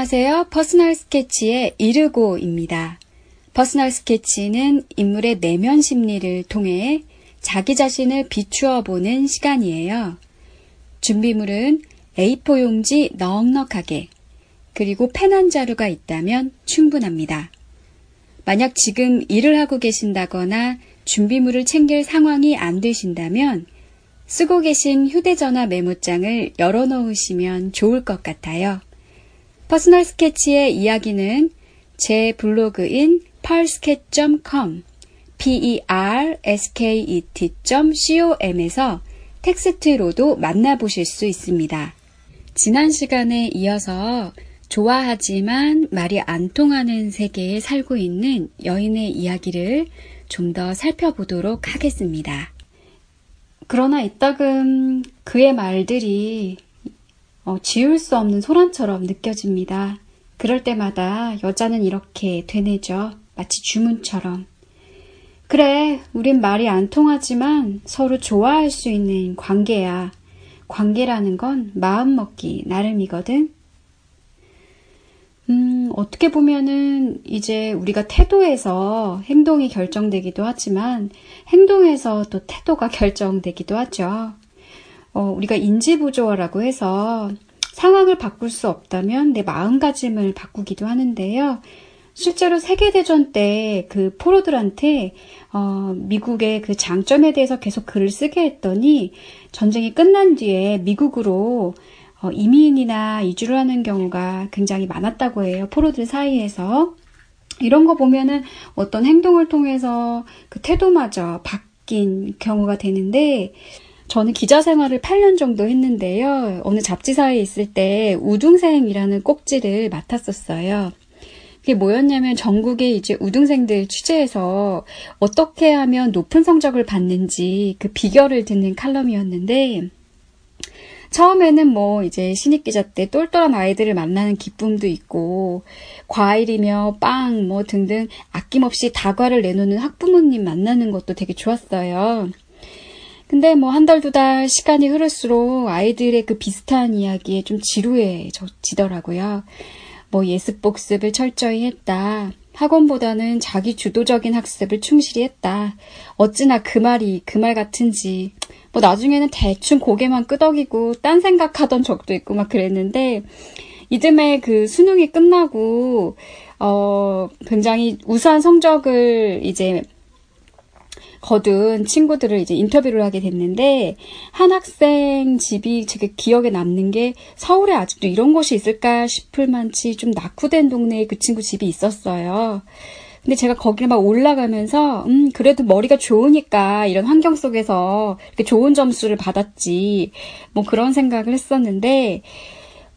안녕하세요. Personal Sketch의 이르고입니다. Personal Sketch는 인물의 내면 심리를 통해 자기 자신을 비추어 보는 시간이에요. 준비물은 A4 용지 넉넉하게, 그리고 펜 한 자루가 있다면 충분합니다. 만약 지금 일을 하고 계신다거나 준비물을 챙길 상황이 안 되신다면 쓰고 계신 휴대전화 메모장을 열어놓으시면 좋을 것 같아요. Personal Sketch의 이야기는 제 블로그인 persket.com p-e-r-s-k-e-t.com에서 텍스트로도 만나보실 수 있습니다. 지난 시간에 이어서 좋아하지만 말이 안 통하는 세계에 살고 있는 여인의 이야기를 좀 더 살펴보도록 하겠습니다. 그러나 이따금 그의 말들이 어, 지울 수 없는 소란처럼 느껴집니다. 그럴 때마다 여자는 이렇게 되뇌죠. 마치 주문처럼. 그래, 우린 말이 안 통하지만 서로 좋아할 수 있는 관계야. 관계라는 건 마음먹기 나름이거든. 음, 어떻게 보면은 이제 우리가 태도에서 행동이 결정되기도 하지만 행동에서 또 태도가 결정되기도 하죠. 어, 우리가 인지부조화라고 해서 상황을 바꿀 수 없다면 내 마음가짐을 바꾸기도 하는데요. 실제로 세계대전 때 그 포로들한테 어, 미국의 그 장점에 대해서 계속 글을 쓰게 했더니 전쟁이 끝난 뒤에 미국으로 어, 이민이나 이주를 하는 경우가 굉장히 많았다고 해요. 포로들 사이에서. 이런 거 보면은 어떤 행동을 통해서 그 태도마저 바뀐 경우가 되는데, 저는 기자 생활을 8년 정도 했는데요. 어느 잡지사에 있을 때 우등생이라는 꼭지를 맡았었어요. 그게 뭐였냐면 전국의 이제 우등생들 취재해서 어떻게 하면 높은 성적을 받는지 그 비결을 듣는 칼럼이었는데, 처음에는 뭐 이제 신입 기자 때 똘똘한 아이들을 만나는 기쁨도 있고 과일이며 빵 뭐 등등 아낌없이 다과를 내놓는 학부모님 만나는 것도 되게 좋았어요. 근데 뭐 한 달, 두 달 시간이 흐를수록 아이들의 그 비슷한 이야기에 좀 지루해지더라고요. 뭐 예습 복습을 철저히 했다. 학원보다는 자기 주도적인 학습을 충실히 했다. 어찌나 그 말이 그 말 같은지. 뭐 나중에는 대충 고개만 끄덕이고 딴 생각하던 적도 있고 막 그랬는데 이듬해 그 수능이 끝나고 어 굉장히 우수한 성적을 이제 거둔 친구들을 이제 인터뷰를 하게 됐는데 한 학생 집이 되게 기억에 남는 게 서울에 아직도 이런 곳이 있을까 싶을 만치 좀 낙후된 동네에 그 친구 집이 있었어요. 근데 제가 거기를 막 올라가면서 음 그래도 머리가 좋으니까 이런 환경 속에서 이렇게 좋은 점수를 받았지 뭐 그런 생각을 했었는데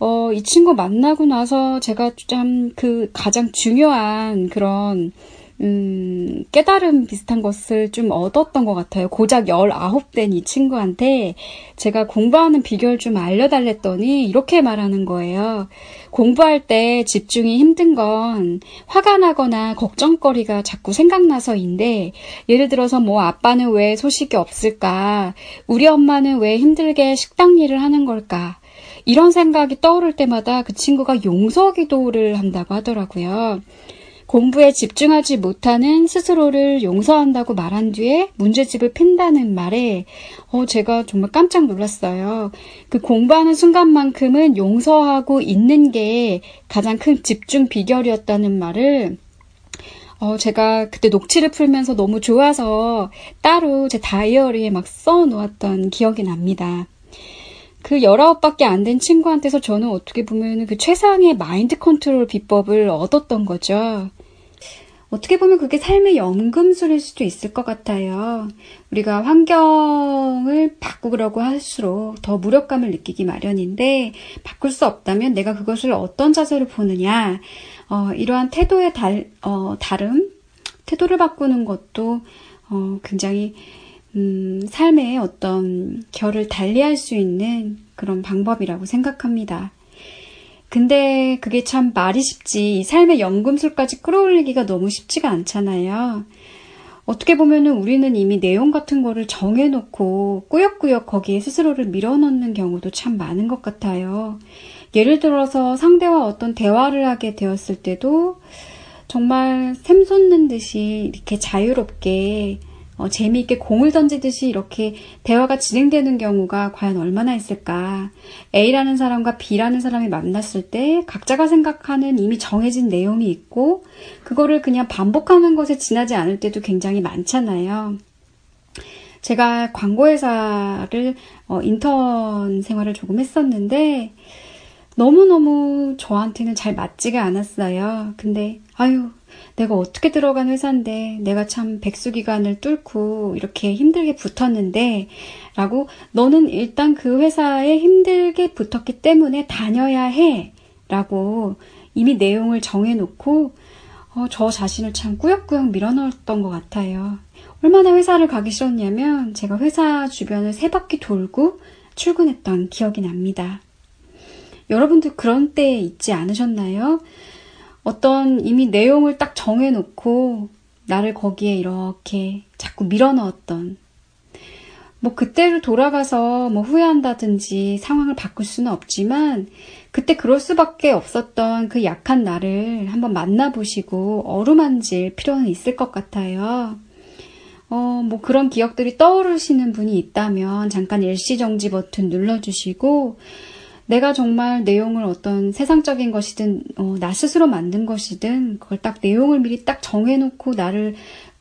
어 이 친구 만나고 나서 제가 참 그 가장 중요한 그런 음, 깨달음 비슷한 것을 좀 얻었던 것 같아요. 고작 19된 이 친구한테 제가 공부하는 비결 좀 알려달랬더니 이렇게 말하는 거예요. 공부할 때 집중이 힘든 건 화가 나거나 걱정거리가 자꾸 생각나서인데 예를 들어서 뭐 아빠는 왜 소식이 없을까? 우리 엄마는 왜 힘들게 식당 일을 하는 걸까? 이런 생각이 떠오를 때마다 그 친구가 용서 기도를 한다고 하더라고요. 공부에 집중하지 못하는 스스로를 용서한다고 말한 뒤에 문제집을 핀다는 말에 어, 제가 정말 깜짝 놀랐어요. 그 공부하는 순간만큼은 용서하고 있는 게 가장 큰 집중 비결이었다는 말을 어, 제가 그때 녹취를 풀면서 너무 좋아서 따로 제 다이어리에 막 써 놓았던 기억이 납니다. 그 19밖에 안 된 친구한테서 저는 어떻게 보면 그 최상의 마인드 컨트롤 비법을 얻었던 거죠. 어떻게 보면 그게 삶의 연금술일 수도 있을 것 같아요. 우리가 환경을 바꾸려고 할수록 더 무력감을 느끼기 마련인데, 바꿀 수 없다면 내가 그것을 어떤 자세로 보느냐, 어, 이러한 태도의 달, 어, 다름, 태도를 바꾸는 것도 어, 굉장히 음, 삶의 어떤 결을 달리할 수 있는 그런 방법이라고 생각합니다. 근데 그게 참 말이 쉽지 삶의 연금술까지 끌어올리기가 너무 쉽지가 않잖아요. 어떻게 보면은 우리는 이미 내용 같은 거를 정해놓고 꾸역꾸역 거기에 스스로를 밀어넣는 경우도 참 많은 것 같아요. 예를 들어서 상대와 어떤 대화를 하게 되었을 때도 정말 샘솟는 듯이 이렇게 자유롭게 어, 재미있게 공을 던지듯이 이렇게 대화가 진행되는 경우가 과연 얼마나 있을까. A라는 사람과 B라는 사람이 만났을 때 각자가 생각하는 이미 정해진 내용이 있고 그거를 그냥 반복하는 것에 지나지 않을 때도 굉장히 많잖아요. 제가 광고회사를 어, 인턴 생활을 조금 했었는데 너무너무 저한테는 잘 맞지가 않았어요. 근데 아유 내가 어떻게 들어간 회사인데 내가 참 백수 기간을 뚫고 이렇게 힘들게 붙었는데 라고 너는 일단 그 회사에 힘들게 붙었기 때문에 다녀야 해 라고 이미 내용을 정해놓고 어, 저 자신을 참 꾸역꾸역 밀어넣었던 것 같아요. 얼마나 회사를 가기 싫었냐면 제가 회사 주변을 세 바퀴 돌고 출근했던 기억이 납니다. 여러분들 그런 때 있지 않으셨나요? 어떤 이미 내용을 딱 정해놓고 나를 거기에 이렇게 자꾸 밀어넣었던 뭐 그때를 돌아가서 뭐 후회한다든지 상황을 바꿀 수는 없지만 그때 그럴 수밖에 없었던 그 약한 나를 한번 만나보시고 어루만질 필요는 있을 것 같아요. 어, 뭐 그런 기억들이 떠오르시는 분이 있다면 잠깐 일시정지 버튼 눌러주시고 내가 정말 내용을 어떤 세상적인 것이든 어, 나 스스로 만든 것이든 그걸 딱 내용을 미리 딱 정해놓고 나를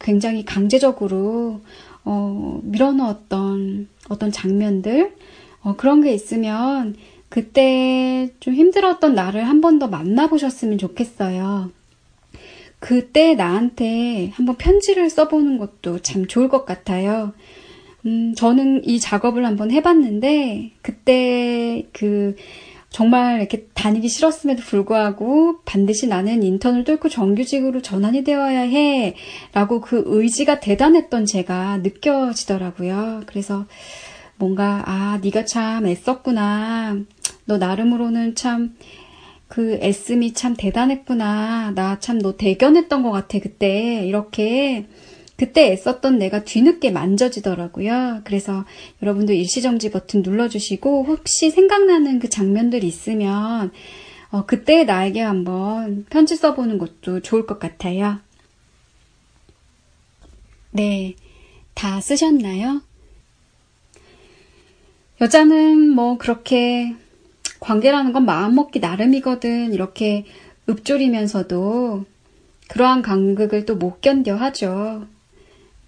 굉장히 강제적으로 어, 밀어넣었던 어떤 장면들 어, 그런 게 있으면 그때 좀 힘들었던 나를 한 번 더 만나보셨으면 좋겠어요. 그때 나한테 한번 편지를 써보는 것도 참 좋을 것 같아요. 음, 저는 이 작업을 한번 해봤는데, 그때 그, 정말 이렇게 다니기 싫었음에도 불구하고 반드시 나는 인턴을 뚫고 정규직으로 전환이 되어야 해. 라고 그 의지가 대단했던 제가 느껴지더라고요. 그래서 뭔가, 아, 네가 참 애썼구나. 너 나름으로는 참, 그 애씀이 참 대단했구나. 나 참 너 대견했던 것 같아, 그때. 이렇게 그때 애썼던 내가 뒤늦게 만져지더라고요. 그래서 여러분도 일시정지 버튼 눌러주시고 혹시 생각나는 그 장면들이 있으면 어, 그때 나에게 한번 편지 써보는 것도 좋을 것 같아요. 네, 다 쓰셨나요? 여자는 뭐 그렇게 관계라는 건 마음먹기 나름이거든 이렇게 읊조리면서도 그러한 간극을 또 못 견뎌 하죠.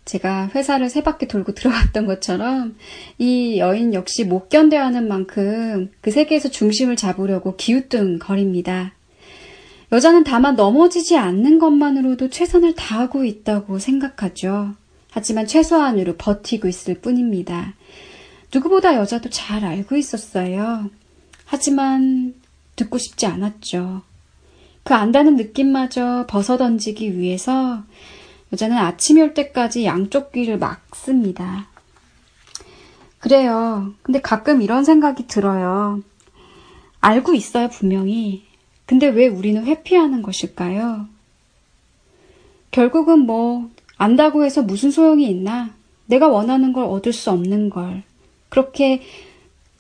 제가 회사를 세 바퀴 돌고 들어왔던 것처럼 이 여인 역시 못 견뎌야 하는 만큼 그 세계에서 중심을 잡으려고 기우뚱 거립니다. 여자는 다만 넘어지지 않는 것만으로도 최선을 다하고 있다고 생각하죠. 하지만 최소한으로 버티고 있을 뿐입니다. 누구보다 여자도 잘 알고 있었어요. 하지만 듣고 싶지 않았죠. 그 안다는 느낌마저 벗어던지기 위해서 여자는 아침이 올 때까지 양쪽 귀를 막습니다. 그래요. 근데 가끔 이런 생각이 들어요. 알고 있어요, 분명히. 근데 왜 우리는 회피하는 것일까요? 결국은 뭐, 안다고 해서 무슨 소용이 있나? 내가 원하는 걸 얻을 수 없는 걸. 그렇게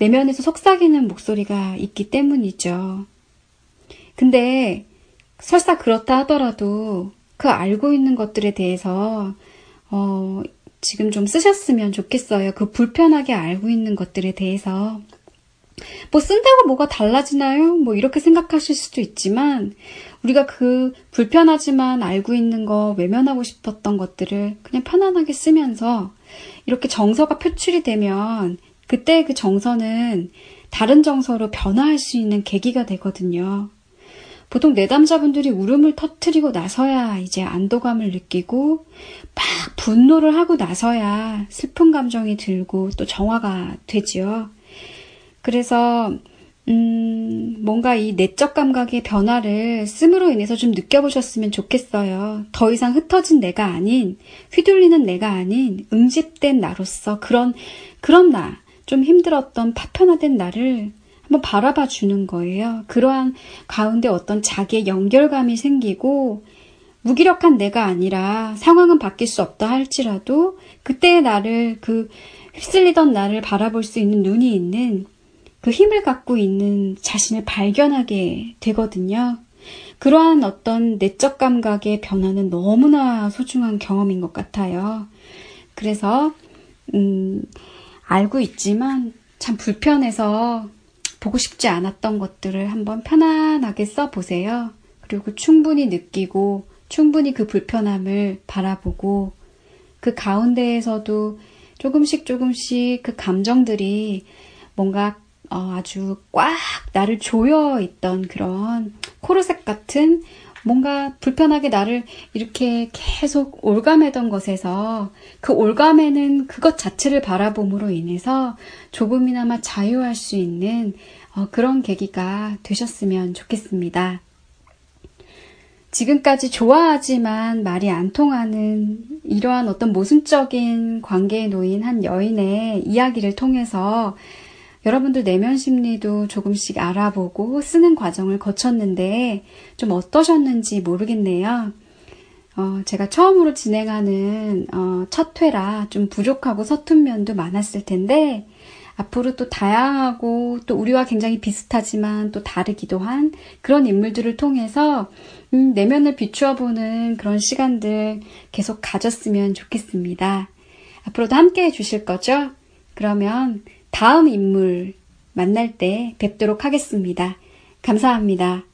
내면에서 속삭이는 목소리가 있기 때문이죠. 근데 설사 그렇다 하더라도 그 알고 있는 것들에 대해서 어, 지금 좀 쓰셨으면 좋겠어요. 그 불편하게 알고 있는 것들에 대해서. 뭐 쓴다고 뭐가 달라지나요? 뭐 이렇게 생각하실 수도 있지만 우리가 그 불편하지만 알고 있는 거 외면하고 싶었던 것들을 그냥 편안하게 쓰면서 이렇게 정서가 표출이 되면 그때 그 정서는 다른 정서로 변화할 수 있는 계기가 되거든요. 보통 내담자분들이 울음을 터트리고 나서야 이제 안도감을 느끼고 막 분노를 하고 나서야 슬픈 감정이 들고 또 정화가 되지요. 그래서 음, 뭔가 이 내적 감각의 변화를 씀으로 인해서 좀 느껴보셨으면 좋겠어요. 더 이상 흩어진 내가 아닌, 휘둘리는 내가 아닌, 응집된 나로서 그런, 그런 나, 좀 힘들었던 파편화된 나를 한번 바라봐 주는 거예요. 그러한 가운데 어떤 자기의 연결감이 생기고 무기력한 내가 아니라 상황은 바뀔 수 없다 할지라도 그때의 나를 그 휩쓸리던 나를 바라볼 수 있는 눈이 있는 그 힘을 갖고 있는 자신을 발견하게 되거든요. 그러한 어떤 내적 감각의 변화는 너무나 소중한 경험인 것 같아요. 그래서, 음, 알고 있지만 참 불편해서 보고 싶지 않았던 것들을 한번 편안하게 써보세요. 그리고 충분히 느끼고 충분히 그 불편함을 바라보고 그 가운데에서도 조금씩 조금씩 그 감정들이 뭔가 어, 아주 꽉 나를 조여 있던 그런 코르셋 같은 뭔가 불편하게 나를 이렇게 계속 올감매던 것에서 그 올감에는 그것 자체를 바라봄으로 인해서 조금이나마 자유할 수 있는 어, 그런 계기가 되셨으면 좋겠습니다. 지금까지 좋아하지만 말이 안 통하는 이러한 어떤 모순적인 관계에 놓인 한 여인의 이야기를 통해서 여러분들 내면 심리도 조금씩 알아보고 쓰는 과정을 거쳤는데 좀 어떠셨는지 모르겠네요. 어, 제가 처음으로 진행하는 어, 첫 회라 좀 부족하고 서툰 면도 많았을 텐데 앞으로 또 다양하고 또 우리와 굉장히 비슷하지만 또 다르기도 한 그런 인물들을 통해서 음, 내면을 비추어 보는 그런 시간들 계속 가졌으면 좋겠습니다. 앞으로도 함께 해주실 거죠? 그러면 다음 인물 만날 때 뵙도록 하겠습니다. 감사합니다.